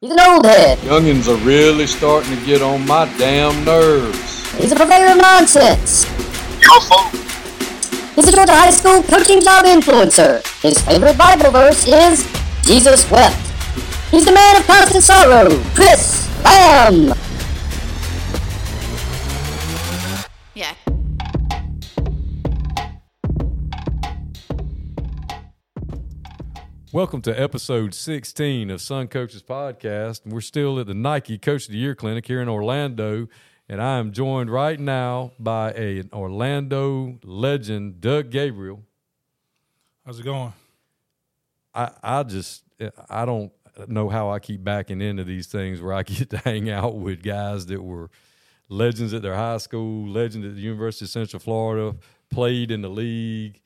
He's an old head. Youngins are really starting to get on my damn nerves. He's a purveyor of nonsense. Your. He's a Georgia high school coaching job influencer. His favorite Bible verse is Jesus wept. He's the man of constant sorrow, Chris Lamb. Welcome to episode 16 of Sun Coaches Podcast. We're still at the Nike Coach of the Year Clinic here in Orlando. And I am joined right now by a, an Orlando legend, Doug Gabriel. How's it going? I, I just, I don't know how I keep backing into these things where I get to hang out with guys that were legends at their high school, legends at the University of Central Florida, played in the league.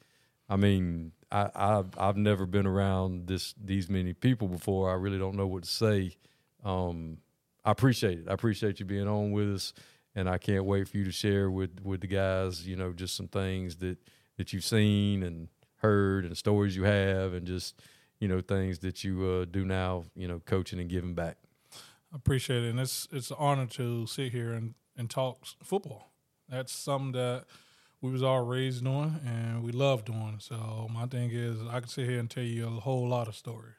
I mean, I, I've I've never been around this these many people before. I really don't know what to say. Um, I appreciate it. I appreciate you being on with us, and I can't wait for you to share with with the guys. You know, just some things that that you've seen and heard, and stories you have, and just you know things that you uh, do now. You know, coaching and giving back. I appreciate it, and it's it's an honor to sit here and and talk football. That's something that we was all raised doing, and we love doing. So my thing is, I can sit here and tell you a whole lot of stories.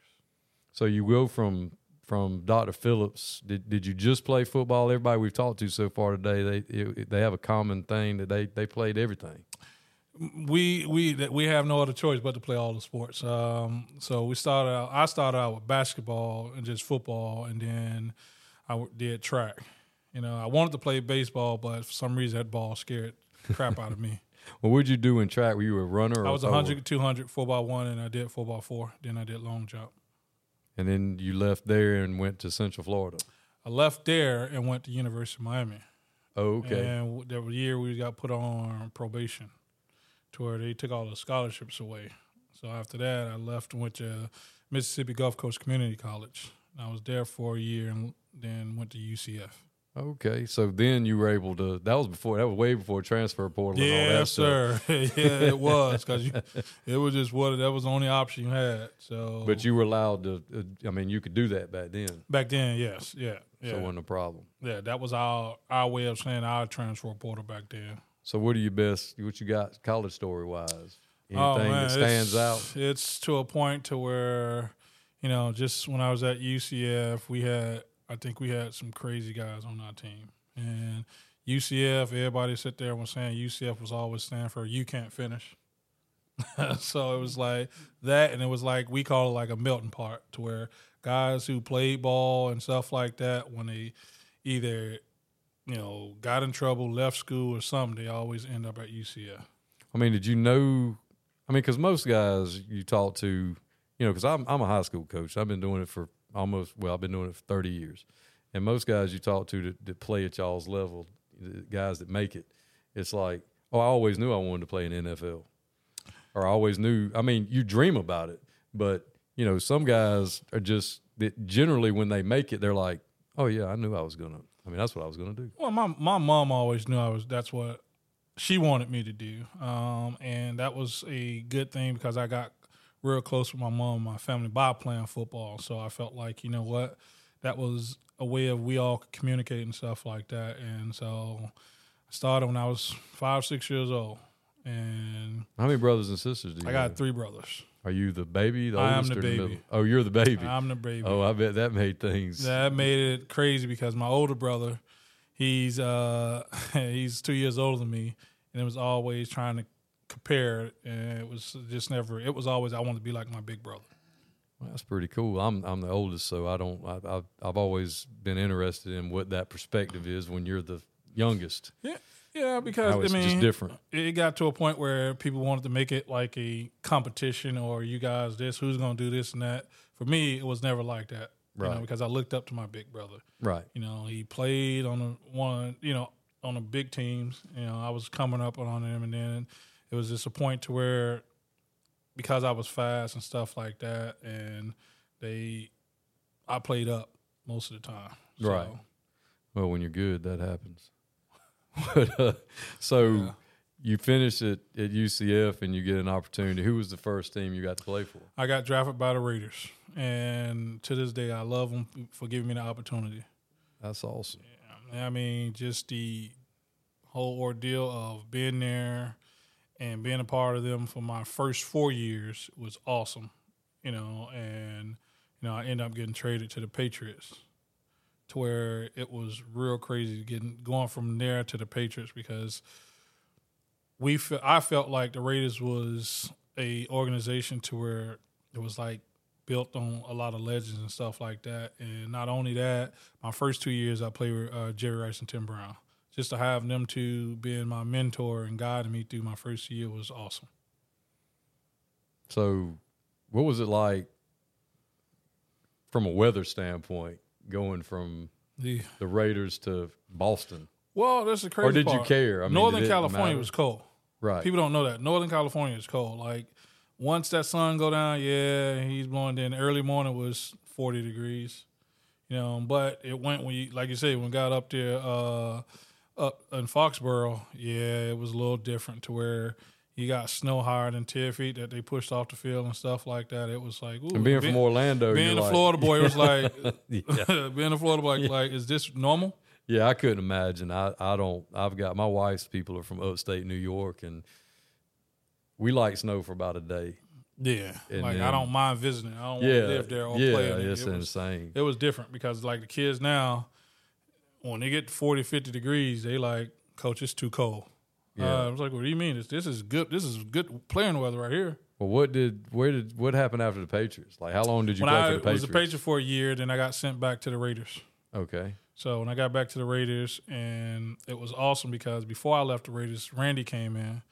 So you go from from Dr. Phillips. Did did you just play football? Everybody we've talked to so far today, they it, they have a common thing that they they played everything. we we that we have no other choice but to play all the sports. Um, so we started out. I started out with basketball and just football, and then I did track. You know, I wanted to play baseball, but for some reason that ball scared crap out of me. Well, what'd you do in track? Were you a runner? I was or- 100, 200, 4 by one, and I did four by four. Then I did long jump. and then you left there and went to Central Florida. I left there and went to University of Miami. Oh, okay. And that year we got put on probation to where they took all the scholarships away. So after that, I left and went to Mississippi Gulf Coast Community College. I was there for a year and then went to UCF. Okay. So then you were able to. That was before. That was way before transfer portal. that sir. yeah, it was because it was just what that was the only option you had. So, But you were allowed to. Uh, I mean, you could do that back then. back then, yes, yeah, yeah, So it wasn't a problem. yeah. That was our our way of saying our transfer portal back then. So what are your best? What you got college story wise? Anything Oh, that stands it's- out? It's to a point to where, you know, just when I was at UCF, we had I think we had some crazy guys on our team, and UCF, everybody sit there and was saying UCF was always standing for you can't finish. so it was like that, and it was like we call it like a melting pot to where guys who played ball and stuff like that, when they either you know got in trouble, left school or something, they always end up at UCF. I mean, did you know? I mean, because most guys you talk to, you know, because I'm I'm a high school coach. I've been doing it for almost well, I've been doing it for 30 years, and most guys you talk to that, that play at y'all's level, the guys that make it, it's like, oh, I always knew I wanted to play in NFL, or I always knew. I mean, you dream about it, but you know, some guys are just that generally when they make it, they're like, oh yeah, I knew I was gonna. I mean, that's what I was gonna do. Well, my my mom always knew I was. That's what she wanted me to do, um, and that was a good thing because I got real close with my mom, and my family by playing football. So I felt like you know what, that was a way of we all and stuff like that. And so I started when I was five, six years old, and How many brothers and sisters do you I got have? three brothers. Are you the baby? The I am the baby. middle? Oh, you're the baby. I'm the baby. oh, I bet that made things. That made it crazy because my older brother, he's uh he's two years older than me, and it was always trying to compare, and it was just never. It was always I want to be like my big brother. Well, that's pretty cool. I'm I'm the oldest, so I don't. I, I've I've always been interested in what that perspective is when you're the youngest. Yeah, yeah, because I it's mean, just different. It got to a point where people wanted to make it like a competition, or you guys this, who's going to do this and that. For me, it was never like that, you know, Right. because I looked up to my big brother. Right. You know, he played on the one, you know, on the big teams. You know, I was coming up on them, and then it was just a point to where because I was fast and stuff like that, and they, I played up most of the time. So, Right. Well, when you're good, that happens. but uh, so you finish it at UCF and you get an opportunity. Who was the first team you got to play for? I got drafted by the Raiders, and to this day, I love them for giving me the opportunity. That's awesome. Yeah, I mean, just the whole ordeal of being there and being a part of them for my first four years was awesome, you know. And you know, I ended up getting traded to the Patriots, to where it was real crazy getting going from there to the Patriots because we fe- I felt like the Raiders was a organization to where it was like built on a lot of legends and stuff like that. And not only that, my first two years I played with uh, Jerry Rice and Tim Brown. Just to have them two being my mentor and guiding me through my first year was awesome. So, what was it like from a weather standpoint going from The, the Raiders to Boston? well, that's the crazy Or did you care? I mean, Northern California matter? was cold. Right. People don't know that. Northern California is cold. Like once that sun go down, yeah, he's blowing. Then early morning was forty degrees, you know. But it went when you, like you said, when we got up there, uh, up in Foxborough, yeah, it was a little different to where you got snow higher than ten feet that they pushed off the field and stuff like that. It was like, ooh, and being from Orlando, being a like- Florida boy, it was like being a Florida boy, like, is this normal? Yeah, I couldn't imagine. I, I don't. I've got my wife's people are from upstate New York, and we like snow for about a day. Yeah, And like I don't mind visiting. I don't want to live there or yeah, play it. it's It was- insane. it was different because like the kids now when they get 40 50 degrees they like coach it's too cold Yeah. uh, i was like what do you mean this, this is good this is good playing weather right here Well, what did where did what happened after the Patriots? Like, how long did you when play i for the Patriots? was a patriot for a year then i got sent back to the raiders Okay, so when i got back to the raiders and it was awesome because before i left the raiders randy came in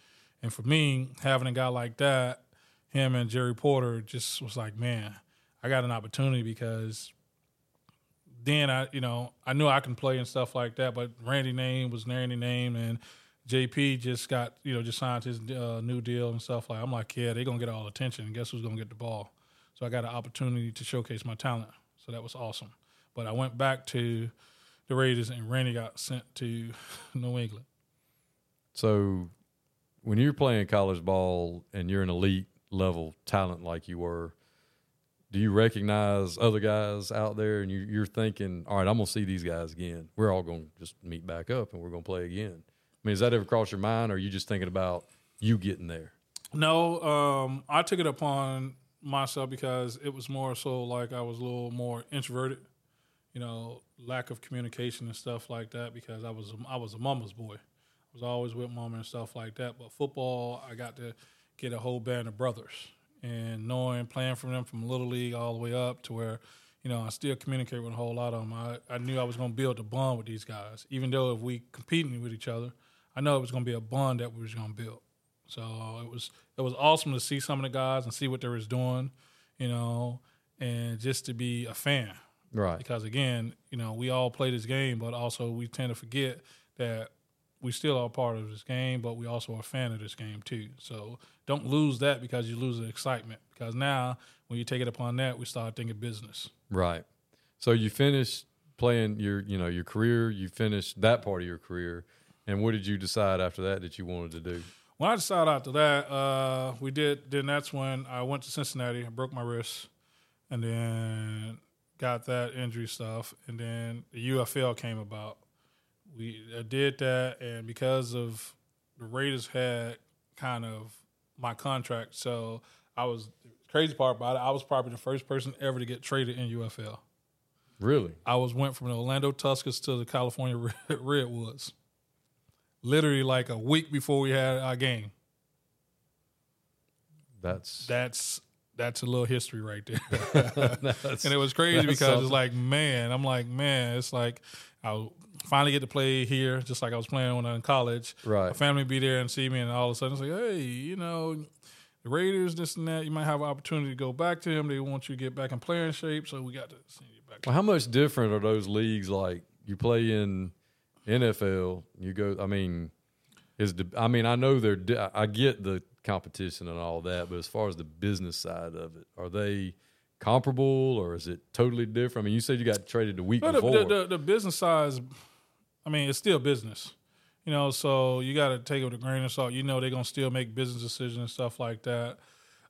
and for me having a guy like that him and jerry porter just was like man i got an opportunity because then I, you know, I knew I can play and stuff like that. But Randy name was Randy name, and JP just got, you know, just signed his uh, new deal and stuff like. I'm like, yeah, they're gonna get all attention, and guess who's gonna get the ball? So I got an opportunity to showcase my talent. So that was awesome. But I went back to the Raiders, and Randy got sent to New England. so when you're playing college ball and you're an elite level talent like you were, do you recognize other guys out there and you, you're thinking, all right, I'm gonna see these guys again. We're all gonna just meet back up and we're gonna play again. I mean, does that ever cross your mind, or are you just thinking about you getting there? No, um, I took it upon myself because it was more so like I was a little more introverted, you know, lack of communication and stuff like that. Because I was I was a mama's boy, I was always with mama and stuff like that. But football, I got to get a whole band of brothers, and knowing playing from them from little league all the way up to where. You know, I still communicate with a whole lot of them. I, I knew I was going to build a bond with these guys, even though if we competing with each other, I know it was going to be a bond that we was going to build. So it was it was awesome to see some of the guys and see what they was doing, you know, and just to be a fan. Right. Because again, you know, we all play this game, but also we tend to forget that we still are part of this game, but we also are a fan of this game too. So don't lose that because you lose the excitement. Because now when you take it upon that, we start thinking business. Right. So you finished playing your, you know, your career. You finished that part of your career, and what did you decide after that that you wanted to do? When I decided after that, uh, we did. Then that's when I went to Cincinnati. I broke my wrist, and then got that injury stuff, and then the UFL came about. We I did that, and because of the Raiders had kind of my contract, so I was crazy part about it. I was probably the first person ever to get traded in UFL. Really? I was went from the Orlando Tuskers to the California Redwoods. Literally like a week before we had our game. That's That's that's a little history right there. and it was crazy because something. it's like, man, I'm like, man, it's like I finally get to play here, just like I was playing when I was in college. Right. My family be there and see me, and all of a sudden it's like, hey, you know, the Raiders, this and that. You might have an opportunity to go back to them. They want you to get back in playing shape, so we got to send you back. Well, how much different are those leagues? Like you play in NFL, you go. I mean, is the? I mean, I know they're. I get the competition and all that, but as far as the business side of it, are they comparable or is it totally different? I mean, you said you got traded the week But before. the, the, the business side, is, I mean, it's still business. You know, so you got to take it with a grain of salt. You know, they're gonna still make business decisions and stuff like that.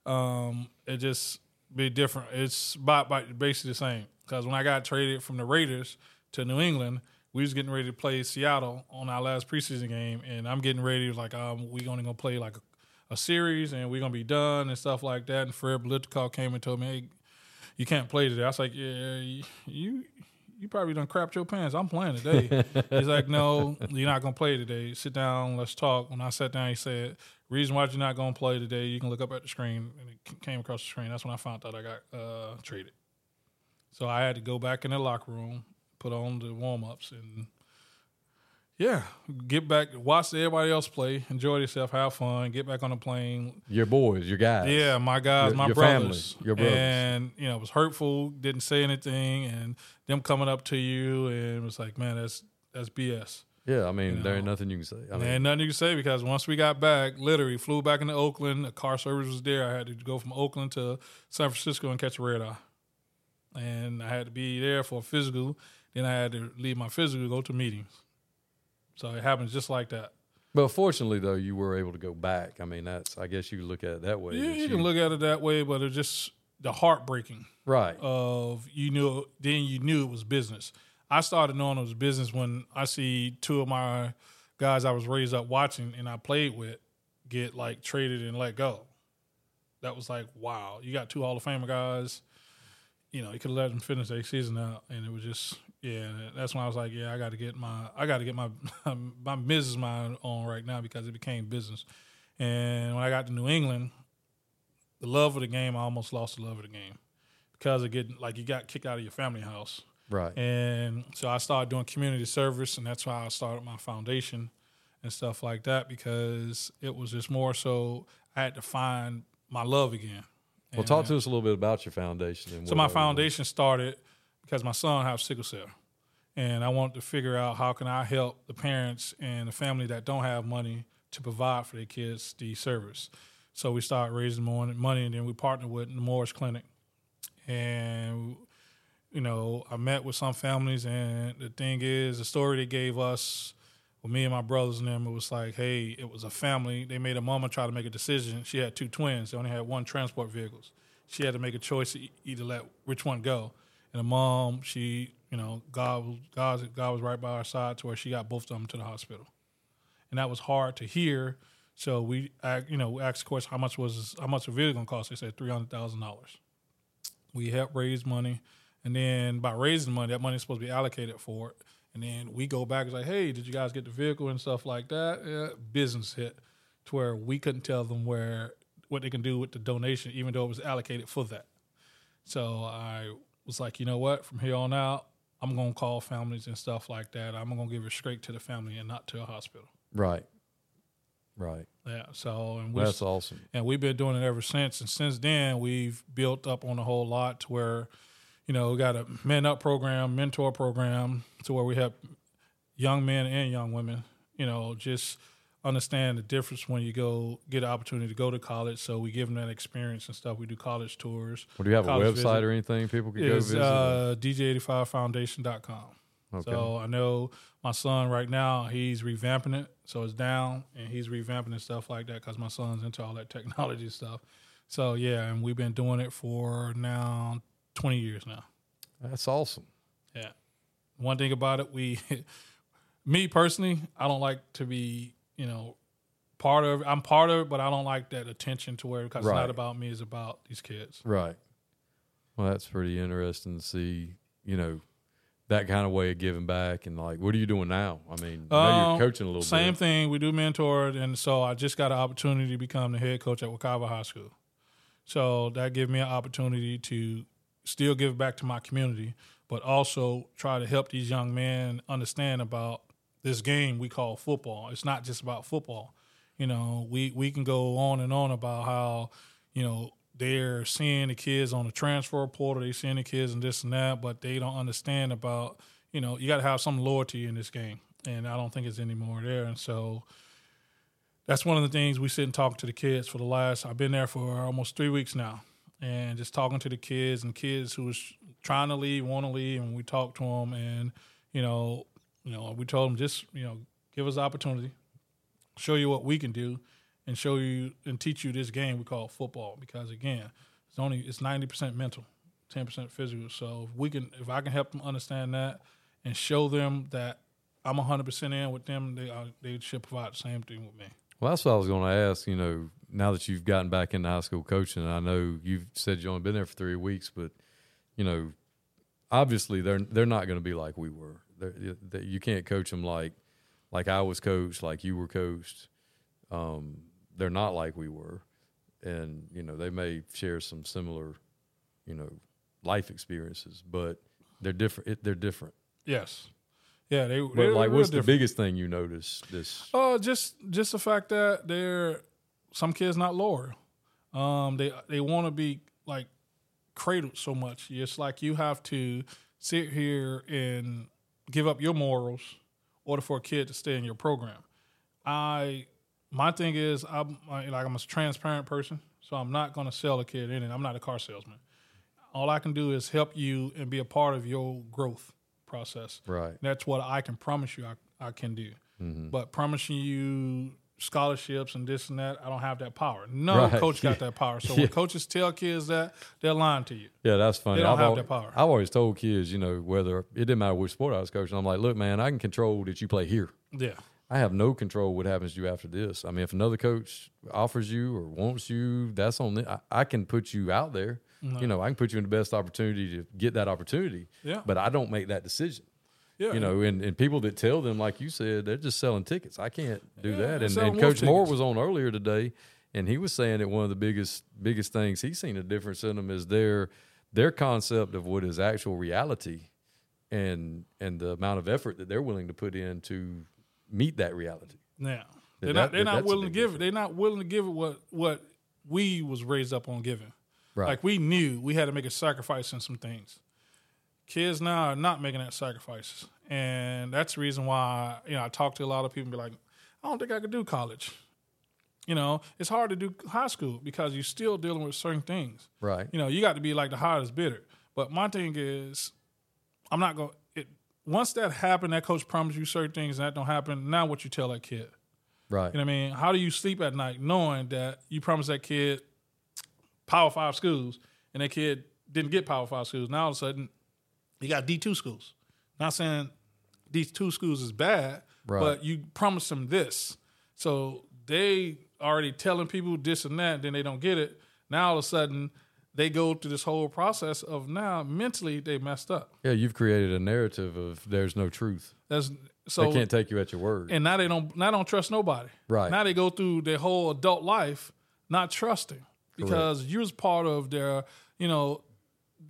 Um, it just be different. It's about, about basically the same. Because when I got traded from the Raiders to New England, we was getting ready to play Seattle on our last preseason game, and I'm getting ready like um, we only gonna play like a, a series, and we're gonna be done and stuff like that. And Fred Biletnikoff came and told me, "Hey, you can't play today." I was like, "Yeah, you." You probably done crapped your pants. I'm playing today. He's like, no, you're not gonna play today. Sit down, let's talk. When I sat down, he said, reason why you're not gonna play today, you can look up at the screen, and it came across the screen. That's when I found out I got uh, traded. So I had to go back in the locker room, put on the warm ups, and yeah, get back, watch everybody else play, enjoy yourself, have fun, get back on the plane. Your boys, your guys. Yeah, my guys, Your- my your family, brothers, your brothers. and you know it was hurtful. Didn't say anything, and them coming up to you and it was like, man, that's that's BS. Yeah, I mean, You there ain't nothing you can say. I mean, ain't nothing you can say because once we got back, literally flew back into Oakland. The car service was there. I had to go from Oakland to San Francisco and catch a red eye. And I had to be there for a physical. Then I had to leave my physical, go to meetings. So it happens just like that. but fortunately, though, you were able to go back. I mean, that's, I guess you look at it that way. Yeah, that you can look at it that way, but it's just the heartbreaking Right. of you knew then you knew it was business. I started knowing it was business when I see two of my guys I was raised up watching and I played with get like traded and let go. That was like, wow, you got two Hall of Famer guys. You know, you could let them finish their season out, and it was just, yeah. That's when I was like, yeah, I got to get my, I got to get my my business mind on right now because it became business. And when I got to New England, the love of the game, I almost lost the love of the game because of getting like you got kicked out of your family house. right. And so I started doing community service, and that's why I started my foundation and stuff like that because it was just more so I had to find my love again. well, talk to us a little bit about your foundation. And So my all you do. foundation started because my son has sickle cell, and I wanted to figure out how can I help the parents and the family that don't have money to provide for their kids the service. So we started raising more money, and then we partnered with the Morris Clinic, and you know I met with some families, and the thing is, the story they gave us. With me and my brothers and them, it was like, hey, it was a family. They made a mama try to make a decision. She had two twins. They only had one transport vehicles. She had to make a choice to either let which one go. And the mom, she, you know, God was God, God was right by her side to where she got both of them to the hospital, and that was hard to hear. So we, you know, we asked the question, how much was how much a vehicle gonna cost? They said three hundred thousand dollars. We helped raise money, and then by raising money, that money is supposed to be allocated for it. And then we go back and like, hey, did you guys get the vehicle and stuff like that? Yeah, business hit to where we couldn't tell them where what they can do with the donation, even though it was allocated for that. So I was like, you know what? From here on out, I'm gonna call families and stuff like that. I'm gonna give it straight to the family and not to a hospital. Right. Right. Yeah. So and we That's awesome. and we've been doing it ever since. And since then, we've built up on a whole lot to where, you know, we got a men up program, mentor program, to where we have young men and young women, you know, just understand the difference when you go get an opportunity to go to college. So we give them that experience and stuff. We do college tours. Well, do you have a website visit. or anything people could go It's visit? uh, DG85foundation.com. okay. So I know my son right now, he's revamping it. So it's down and he's revamping and stuff like that because my son's into all that technology stuff. So yeah, and we've been doing it for now 20 years now. That's awesome. Yeah. One thing about it, we, me personally, I don't like to be, you know, part of. I'm part of it, but I don't like that attention to where because it's not about me, it's about these kids. Right. Well, that's pretty interesting to see, you know, that kind of way of giving back. And like, what are you doing now? I mean, I know Um, you're coaching a little Same bit. thing. We do mentor, and so I just got an opportunity to become the head coach at Wekiva High School. So that gave me an opportunity to still give back to my community, but also try to help these young men understand about this game we call football. It's not just about football. You know, we we can go on and on about how you know they're seeing the kids on the transfer portal, they're seeing the kids and this and that, but they don't understand about you know you got to have some loyalty in this game, and I don't think it's any more there. And so that's one of the things we sit and talk to the kids for the last. I've been there for almost three weeks now, and just talking to the kids and kids who was trying to leave, want to leave, and we talk to them, and you know, you know, we told them just you know give us the opportunity, show you what we can do, and show you and teach you this game we call football. Because again, it's only it's ninety percent mental, ten percent physical. So if we can, if I can help them understand that and show them that I'm hundred percent in with them, they uh, they should provide the same thing with me. Well, that's what I was going to ask. You know, now that you've gotten back into high school coaching, I know you've said you've only been there for three weeks, but you know, obviously they're they're not going to be like we were. They're, you can't coach them like like I was coached, like you were coached. Um, they're not like we were, and you know they may share some similar, you know, life experiences, but they're different. It, they're different. Yes, yeah. They But like, what's the biggest thing you notice? This Oh, just just the fact that they're some kids not loyal. Um, they they want to be like cradled so much. It's like you have to sit here and give up your morals in order for a kid to stay in your program. I my thing is I'm I- like I'm a transparent person, so I'm not going to sell a kid anything. I'm not a car salesman. All I can do is help you and be a part of your growth process. right? That's what I can promise you I, I can do. Mm-hmm. But promising you scholarships and this and that, I don't have that power. No Right. coach got that power. So Yeah. when coaches tell kids that, they're lying to you. Yeah, that's funny. They don't I've have al- that power. I've always told kids, you know, whether it didn't matter which sport I was coaching. I'm like, look, man, I can control that you play here. Yeah. I have no control what happens to you after this. I mean, if another coach offers you or wants you, that's on them. I, I can put you out there. You know, I can put you in the best opportunity to get that opportunity. Yeah. But I don't make that decision. Yeah. You know, and, and people that tell them, like you said, they're just selling tickets. I can't do Yeah, that. And, and Coach Moore was on earlier today, and he was saying that one of the biggest biggest things he's seen a difference in them is their their concept of what is actual reality, and and the amount of effort that they're willing to put in to meet that reality. Yeah. They're not they're that- not willing to give it. They're not willing to give it what what we was raised up on giving. Right. Like we knew we had to make a sacrifice in some things. Kids now are not making that sacrifices. And that's the reason why, you know, I talk to a lot of people and be like, I don't think I could do college. You know, it's hard to do high school because you're still dealing with certain things. right. You know, you got to be like the hottest bidder. But my thing is, I'm not going. to Once that happened, that coach promised you certain things, and that don't happen. Now, what you tell that kid? Right. You know what I mean? How do you sleep at night knowing that you promised that kid Power Five schools, and that kid didn't get Power Five schools? Now all of a sudden, you got D two schools. Not saying D two schools is bad, Right. but you promised them this, so they already telling people this and that, then they don't get it. Now all of a sudden, they go through this whole process of now mentally they messed up. yeah, you've created a narrative of there's no truth. That's so they can't take you at your word. and now they don't now they don't trust nobody. Right. Now they go through their whole adult life not trusting because you was part of their you know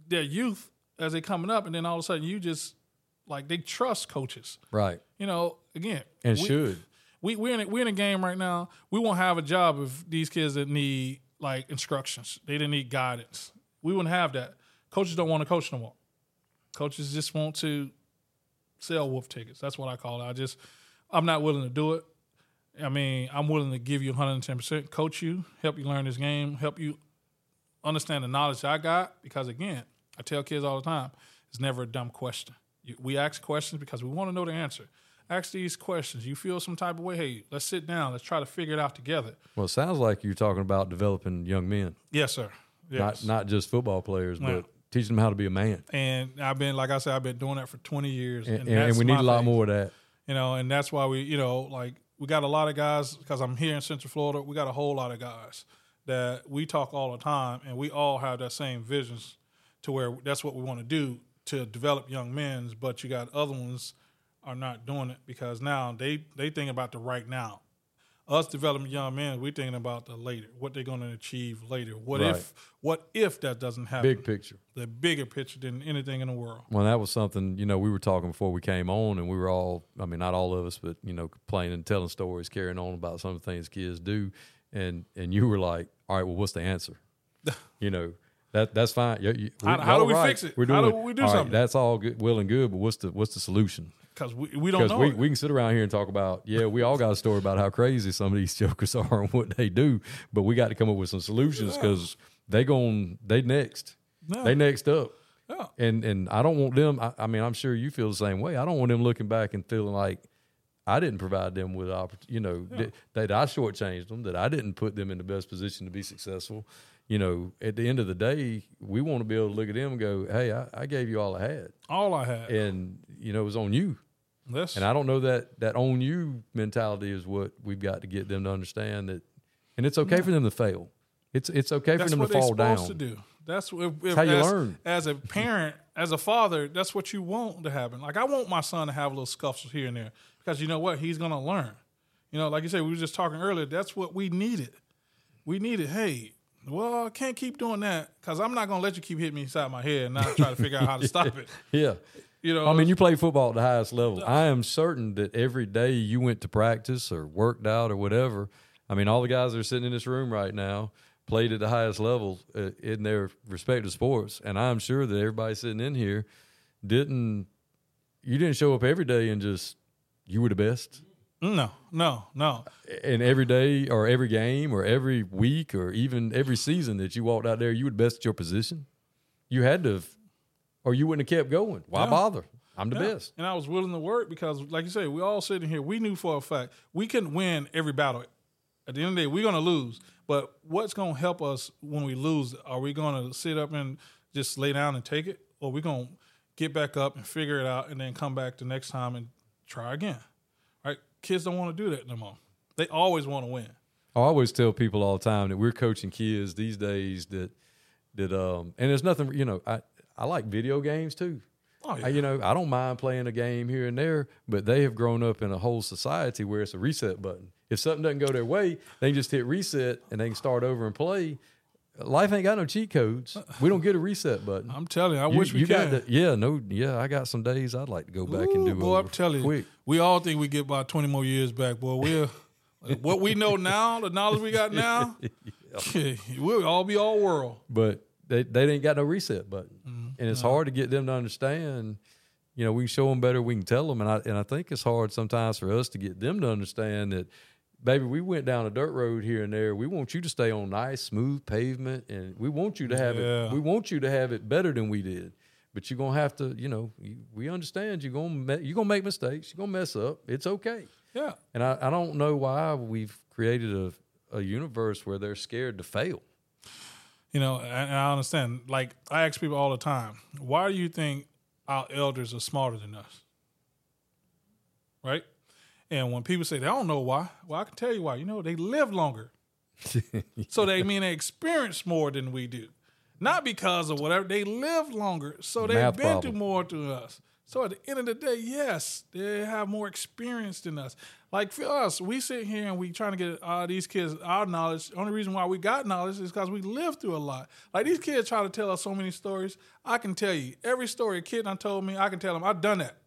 their youth as they coming up, and then all of a sudden you just like they trust coaches. right. You know, again, And we, should. we we're in a, we're in a game right now. We won't have a job if these kids that need like instructions. They didn't need guidance. We wouldn't have that. Coaches don't want to coach no more. Coaches just want to sell wolf tickets. That's what I call it. I just I'm not willing to do it. I mean, I'm willing to give you 110%, coach you, help you learn this game, help you understand the knowledge I got. Because again, I tell kids all the time, it's never a dumb question. We ask questions because we want to know the answer. Ask these questions. You feel some type of way, hey, let's sit down. Let's try to figure it out together. Well, it sounds like you're talking about developing young men, Yes, sir. Yes. not not just football players, Yeah. but teaching them how to be a man. and I've been, like I said, I've been doing that for 20 years. And, and, that's we need a lot thing. more of that. you know, and that's why we, you know, like we got a lot of guys because I'm here in Central Florida. We got a whole lot of guys that we talk all the time, and we all have that same visions to where that's what we want to do to develop young men. But you got other ones are not doing it because now they they think about the right now. Us developing young men, we thinking about the later, what they're going to achieve later. What Right. if what if that doesn't happen? Big picture. the bigger picture than anything in the world. Well, that was something, you know, we were talking before we came on, and we were all, I mean, not all of us, but, you know, complaining and telling stories, carrying on about some of the things kids do. And and you were like, all right, well, what's the answer? you know, that that's fine. You, you, How- we- how do we right. fix it? We're How doing, do we do all right, something? that's all good, well and good, but what's the what's the solution? Because we, we don't know. we, we can sit around here and talk about, yeah, we all got a story about how crazy some of these jokers are and what they do, but we got to come up with some solutions because they going they next, Yeah. they next up, Yeah. and and I don't want them. I, I mean, I'm sure you feel the same way. I don't want them looking back and feeling like I didn't provide them with opportunity. You know that, that I shortchanged them. That I didn't put them in the best position to be successful. You know, at the end of the day, we want to be able to look at them and go, "Hey, I, I gave you all I had, All I had. and you know it was on you." That's, And I don't know that that on you mentality is what we've got to get them to understand that, and it's okay for them to fail. It's it's okay for them to fall down. to do. That's what if, if how you as, learn. as a parent, as a father. That's what you want to happen. Like I want my son to have a little scuffles here and there because you know what he's gonna learn. You know, like you said, we were just talking earlier. That's what we needed. We needed. Hey, well, I can't keep doing that because I'm not gonna let you keep hitting me inside my head and not try to figure out how to stop it. Yeah. You know, I mean, you play football at the highest level. I am certain that every day you went to practice or worked out or whatever. I mean, all the guys that are sitting in this room right now played at the highest level uh, in their respective sports, and I'm sure that everybody sitting in here didn't. You didn't show up every day and just you were the best. No, no, no. And every day or every game or every week or even every season that you walked out there, you the best at your position. You had to, or you wouldn't have kept going. Why Yeah. bother? I'm the Yeah. best. And I was willing to work because, like you say, we all sitting here. We knew for a fact we couldn't win every battle. At the end of the day, we're going to lose. But what's going to help us when we lose? Are we going to sit up and just lay down and take it, or we going to get back up and figure it out, and then come back the next time and try again? Kids don't want to do that no more. They always want to win. I always tell people all the time that we're coaching kids these days that that um and there's nothing you know I I like video games too. Oh yeah. I, you know I don't mind playing a game here and there, but they have grown up in a whole society where it's a reset button. If something doesn't go their way, they can just hit reset and they can start over and play. Life ain't got no cheat codes. We don't get a reset button. I'm telling you, I you, wish we you could. got to, yeah, no, yeah. I got some days I'd like to go back and do. boy, I'm telling you, we all think we get about 20 more years back, boy. We're what we know now, the knowledge we got now, we'll all be all world. but they they ain't got no reset button, Mm-hmm. and it's hard to get them to understand. You know, we can show them better, we can tell them, and I and I think it's hard sometimes for us to get them to understand that, baby, we went down a dirt road here and there. We want you to stay on nice, smooth pavement, and we want you to have Yeah. it. We want you to have it better than we did. But you're gonna have to, you know, you, we understand you're gonna you're gonna make mistakes. You're gonna mess up. It's okay. Yeah. And I, I don't know why we've created a, a universe where they're scared to fail. You know, and and I understand. Like I ask people all the time, why do you think our elders are smarter than us? Right? And when people say they don't know why, well, I can tell you why. You know, they live longer. so they mean they experience more than we do. Not because of whatever. They live longer. So they've Math been problem. through more than us. So at the end of the day, yes, they have more experience than us. Like for us, we sit here and we trying to get uh, these kids our knowledge. The Only reason why we got knowledge is because we lived through a lot. Like these kids try to tell us so many stories. I can tell you every story a kid done told me. I can tell them I've done that.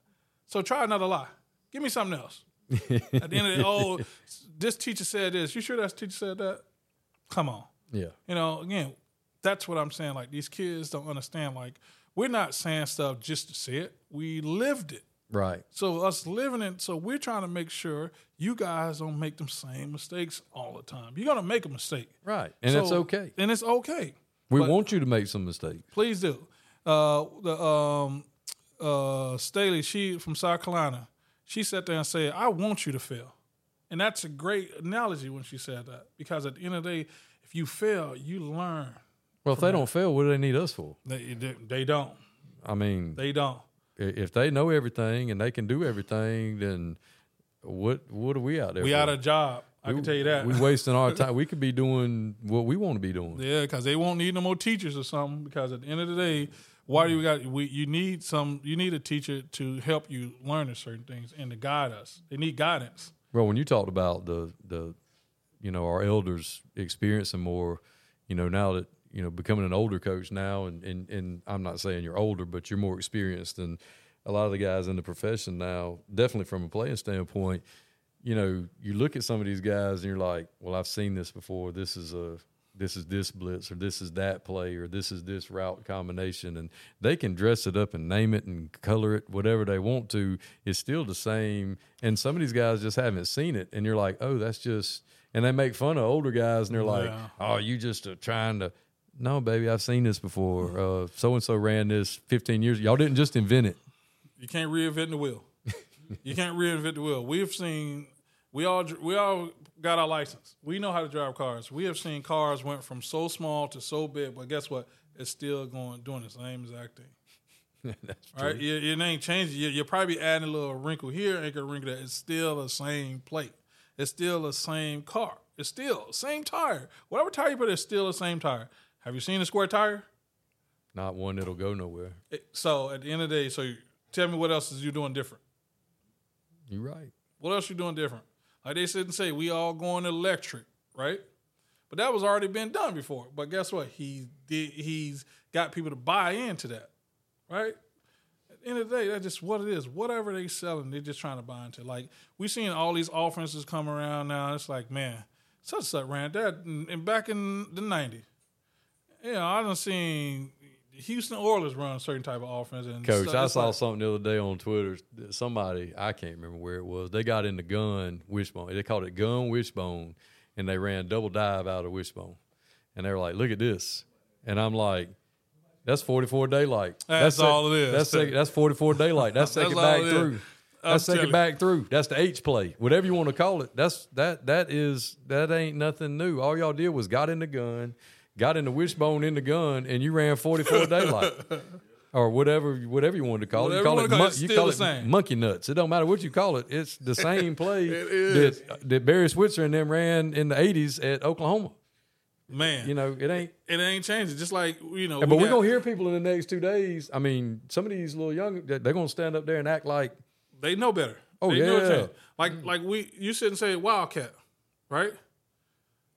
So try another lie. Give me something else. At the end of the oh, this teacher said this. You sure that teacher said that? Come on. Yeah. You know, again, that's what I'm saying. Like these kids don't understand. Like we're not saying stuff just to say it. We lived it. Right. So us living it, so we're trying to make sure you guys don't make them same mistakes all the time. You're gonna make a mistake, Right. And it's okay. and it's okay. We But want you to make some mistakes. please do. Uh, the um, uh, Staley, she from South Carolina, she sat there and said, "I want you to fail," and that's a great analogy when she said that because at the end of the day, if you fail, you learn. Well, if they don't fail, what do they need us for? They they, they don't. I mean, They don't. if they know everything and they can do everything, then what what are we out there? We for? out of job. I can tell you that. we're wasting our time. We could be doing what we want to be doing. Yeah, because they won't need no more teachers or something. Because at the end of the day, why do you got? We you need some. You need a teacher to help you learn certain things and to guide us. They need guidance. Well, when you talked about the the, you know, our elders experiencing more, you know, now that you know becoming an older coach now, and and and I'm not saying you're older, but you're more experienced than a lot of the guys in the profession now. Definitely from a playing standpoint, you know, you look at some of these guys and you're like, well, I've seen this before. This is a this is this blitz or this is that play or this is this route combination and they can dress it up and name it and color it whatever they want to it's still the same and some of these guys just haven't seen it and you're like oh that's just and they make fun of older guys and they're like Yeah. oh you just are trying to no baby i've seen this before uh so and so ran this 15 years y'all didn't just invent it You can't reinvent the wheel. You can't reinvent the wheel. We've seen we all we all got our license. We know how to drive cars. We have seen cars went from so small to so big, but guess what? It's still going doing the same exact thing. That's All right, your, your name changing. You, you'll probably adding a little wrinkle here, and a wrinkle there. It's still the same plate. It's still the same car. It's still the same tire. Whatever tire you put, it's still the same tire. Have you seen a square tire? Not one that'll go nowhere. It- so at the end of the day, so you, tell me what else is you doing different? You're right. What else you doing different? Like they said and say, we all going electric, right? But that was already been done before. But guess what? He did. He's got people to buy into that, right? At the end of the day, that's just what it is. Whatever they selling, they're just trying to buy into. Like we seen all these offenses come around now. It's like, man, such such ran that, and, back in the '90s, yeah, I done seen Houston Oilers run a certain type of offense. And Coach, so I saw like- something the other day on Twitter. Somebody, I can't remember where it was. They got in the gun wishbone. They called it gun wishbone, and they ran double dive out of wishbone. And they were like, "Look at this," and I'm like. That's 44 daylight. That's all it is. That's second, that's 44 daylight. That's That's second back through. That's second back through. That's the H play. Whatever you want to call it. That's that that is that ain't nothing new. All y'all did was got in the gun, got in the wishbone in the gun, and you ran 44 daylight. Or whatever, whatever you wanted to call Whatever it. You call it, call mon- it, you call it monkey nuts. It don't matter what you call it. It's the same play that uh, that Barry Switzer and them ran in the '80s at Oklahoma. man, You know, it ain't. it ain't changing. Just like you know, but we we're gonna hear people in the next two days. I mean, some of these little young, they're gonna stand up there and act like They know better. Oh, they know yeah. Like mm. like we you shouldn't say Wildcat, right?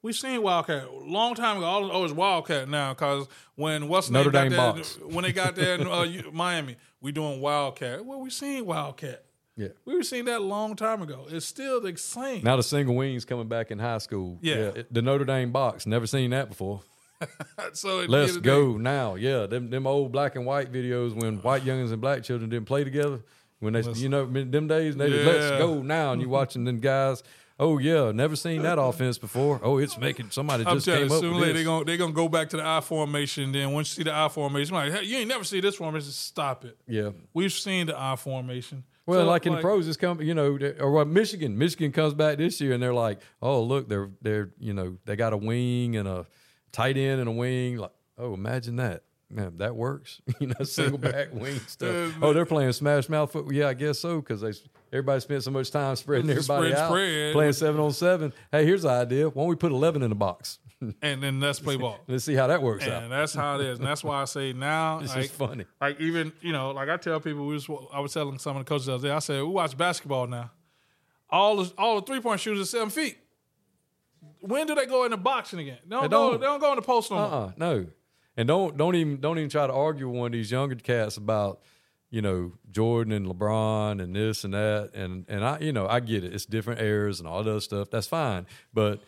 We seen Wildcat a long time ago. All oh, it's Wildcat now because when what's Notre Dame got Box. when they got there in uh, Miami, we doing Wildcat. Well, we seen Wildcat. yeah. We were seeing that a long time ago. It's still the same. Now the single wings coming back in high school. Yeah. it- the Notre Dame box. Never seen that before. so Let's end of the go day- now. Yeah, them them old black and white videos when white youngins and black children didn't play together. When they, you know, them days, they was, let's go now, and you watching them guys. Oh yeah, never seen that offense before. Oh, it's making somebody I'm just telling came you, up sooner or with later they're gonna they gonna go back to the I formation. Then once you see the I formation, I'm like, hey, you ain't never see this formation. Stop it. yeah. We've seen the I formation. Well, So, like in the pros, it's come. You know, or what Michigan. Michigan comes back this year, and they're like, "Oh, look, they're they're you know they got a wing and a tight end and a wing. Like, oh, imagine that. Man, that works. you know, single back wing stuff. Oh, they're playing smash mouth football. Yeah, I guess so because they everybody spent so much time spreading everybody spread, out, spread. playing seven on seven. Hey, here's the idea. Why don't we put eleven in the box? and then let's play ball. Let's see how that works out. And that's how it is. And that's why I say now, This like, is funny. like even you know, like I tell people, we was, I was telling some of the coaches the other day. I said we watch basketball now. All the all the three point shooters are seven feet. When do they go into boxing again? They don't, They go. don't. They don't go in the post no more. Uh uh no. And don't don't even don't even try to argue with one of these younger cats about, you know, Jordan and LeBron and this and that. And and I you know, I get it. It's different eras and all that stuff. That's fine. But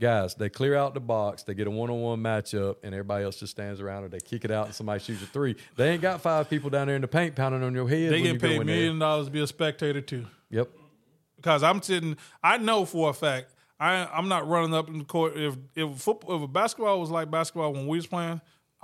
guys, they clear out the box, they get a one on one matchup, and everybody else just stands around or they kick it out and somebody shoots a three. They ain't got five people down there in the paint pounding on your head. They get paid there. million dollars to be a spectator too. Yep. because I'm sitting. I know for a fact I I'm not running up in the court. If if football, if basketball was like basketball when we was playing,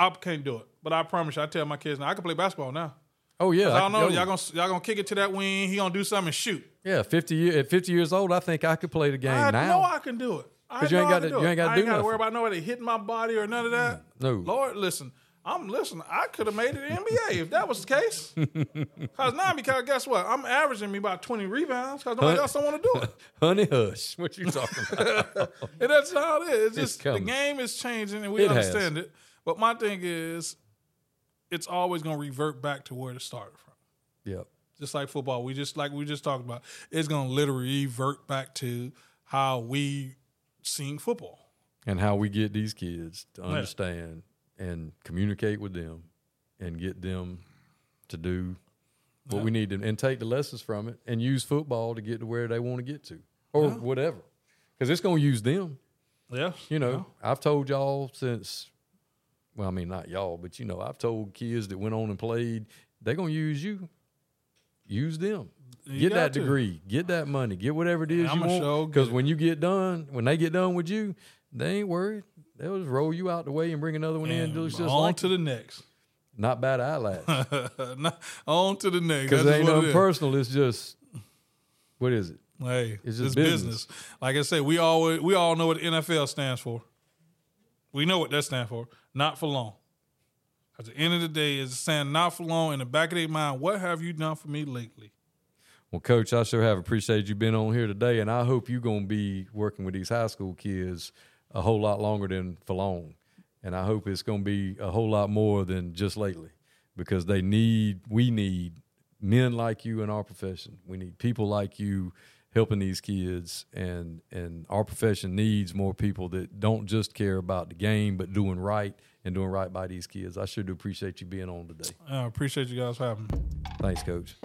I can't do it. But I promise you, I tell my kids now I can play basketball now. Oh yeah. I don't know. Y'all gonna y'all gonna kick it to that wing. He gonna do something and shoot. Yeah, fifty year at fifty years old, I think I could play the game I now. know I can do it. I 'Cause you ain't gotta- do you ain't gotta I do gotta worry about nobody hitting my body or none of that. No. Lord, listen. I'm listening. I could have made it in NBA if that was the case. Cause now, because guess what? I'm averaging me about 20 rebounds because nobody Huh? else don't want to do it. Honey hush. What you talking about? And that's how it is. It's just the game is changing and we It has. understand it. But my thing is, it's always going to revert back to where it started from. yep. Just like football, we just like we just talked about. It's going to literally revert back to how we seen football. and how we get these kids to understand and communicate with them and get them to do what we need to and take the lessons from it and use football to get to where they want to get to or whatever because it's going to use them Yeah, you know i've told y'all since well i mean not y'all but you know i've told kids that went on and played they're going to use you use them You get that to. degree get that money get whatever it is I'ma you want because when you get done when they get done with you they ain't worried they'll just roll you out the way and bring another one in And just on like to the next. not bad eyelash on to the next. because it ain't nothing it personal it's just What is it? Hey, It's it's, just business. business. Like I said, we always we all know what NFL stands for. We know what that stands for. Not for long. At the end of the day, it's saying not for long in the back of their mind. What have you done for me lately? Well, Coach, I sure have appreciated you being on here today, and I hope you're going to be working with these high school kids a whole lot longer than for long. And I hope it's going to be a whole lot more than just lately because they need, we need men like you in our profession. We need people like you helping these kids, and, and our profession needs more people that don't just care about the game, but doing right and doing right by these kids. I sure do appreciate you being on today. I appreciate you guys having me. Thanks, Coach.